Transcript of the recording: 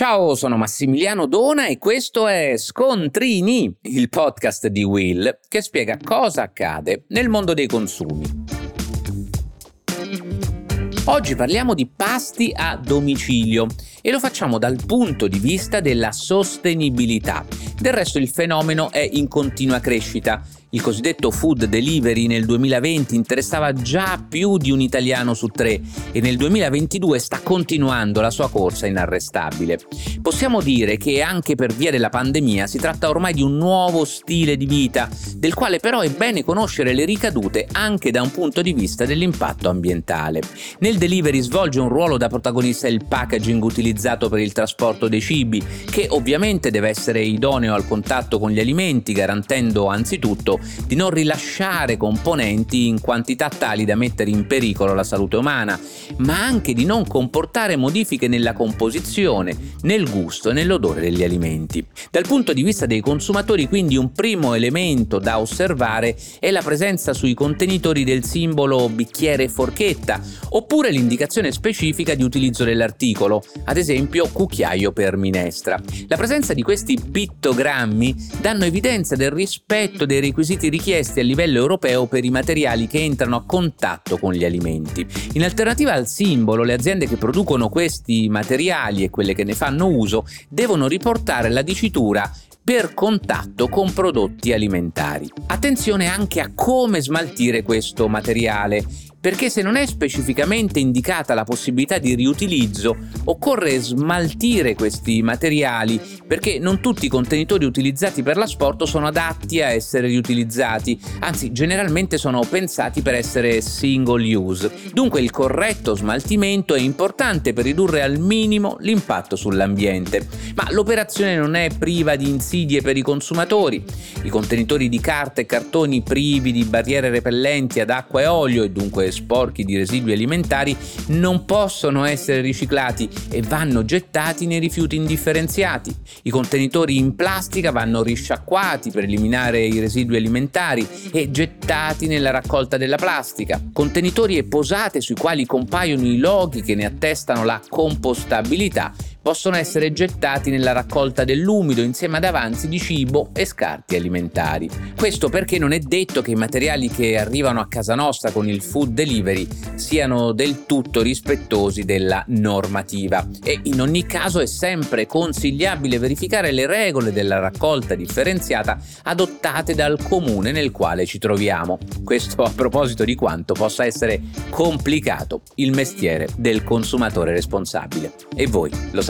Ciao, sono Massimiliano Dona e questo è Scontrini, il podcast di Will che spiega cosa accade nel mondo dei consumi. Oggi parliamo di pasti a domicilio e lo facciamo dal punto di vista della sostenibilità. Del resto il fenomeno è in continua crescita il cosiddetto food delivery nel 2020 interessava già più di un italiano su tre e nel 2022 sta continuando la sua corsa inarrestabile. Possiamo dire che anche per via della pandemia si tratta ormai di un nuovo stile di vita, del quale però è bene conoscere le ricadute anche da un punto di vista dell'impatto ambientale. Nel delivery svolge un ruolo da protagonista il packaging utilizzato per il trasporto dei cibi, che ovviamente deve essere idoneo al contatto con gli alimenti, garantendo anzitutto di non rilasciare componenti in quantità tali da mettere in pericolo la salute umana, ma anche di non comportare modifiche nella composizione, nel gusto e nell'odore degli alimenti. Dal punto di vista dei consumatori quindi un primo elemento da osservare è la presenza sui contenitori del simbolo bicchiere e forchetta, oppure l'indicazione specifica di utilizzo dell'articolo, ad esempio cucchiaio per minestra. La presenza di questi pittogrammi danno evidenza del rispetto dei requisiti requisiti richiesti a livello europeo per i materiali che entrano a contatto con gli alimenti. In alternativa al simbolo, le aziende che producono questi materiali e quelle che ne fanno uso devono riportare la dicitura per contatto con prodotti alimentari. Attenzione anche a come smaltire questo materiale perché se non è specificamente indicata la possibilità di riutilizzo, occorre smaltire questi materiali perché non tutti i contenitori utilizzati per l'asporto sono adatti a essere riutilizzati, anzi generalmente sono pensati per essere single use. Dunque il corretto smaltimento è importante per ridurre al minimo l'impatto sull'ambiente, ma l'operazione non è priva di insidie per i consumatori. I contenitori di carta e cartoni privi di barriere repellenti ad acqua e olio e dunque sporchi di residui alimentari non possono essere riciclati e vanno gettati nei rifiuti indifferenziati. I contenitori in plastica vanno risciacquati per eliminare i residui alimentari e gettati nella raccolta della plastica. Contenitori e posate sui quali compaiono i loghi che ne attestano la compostabilità possono essere gettati nella raccolta dell'umido insieme ad avanzi di cibo e scarti alimentari. Questo perché non è detto che i materiali che arrivano a casa nostra con il food delivery siano del tutto rispettosi della normativa e in ogni caso è sempre consigliabile verificare le regole della raccolta differenziata adottate dal comune nel quale ci troviamo. Questo a proposito di quanto possa essere complicato il mestiere del consumatore responsabile. E voi lo sapete?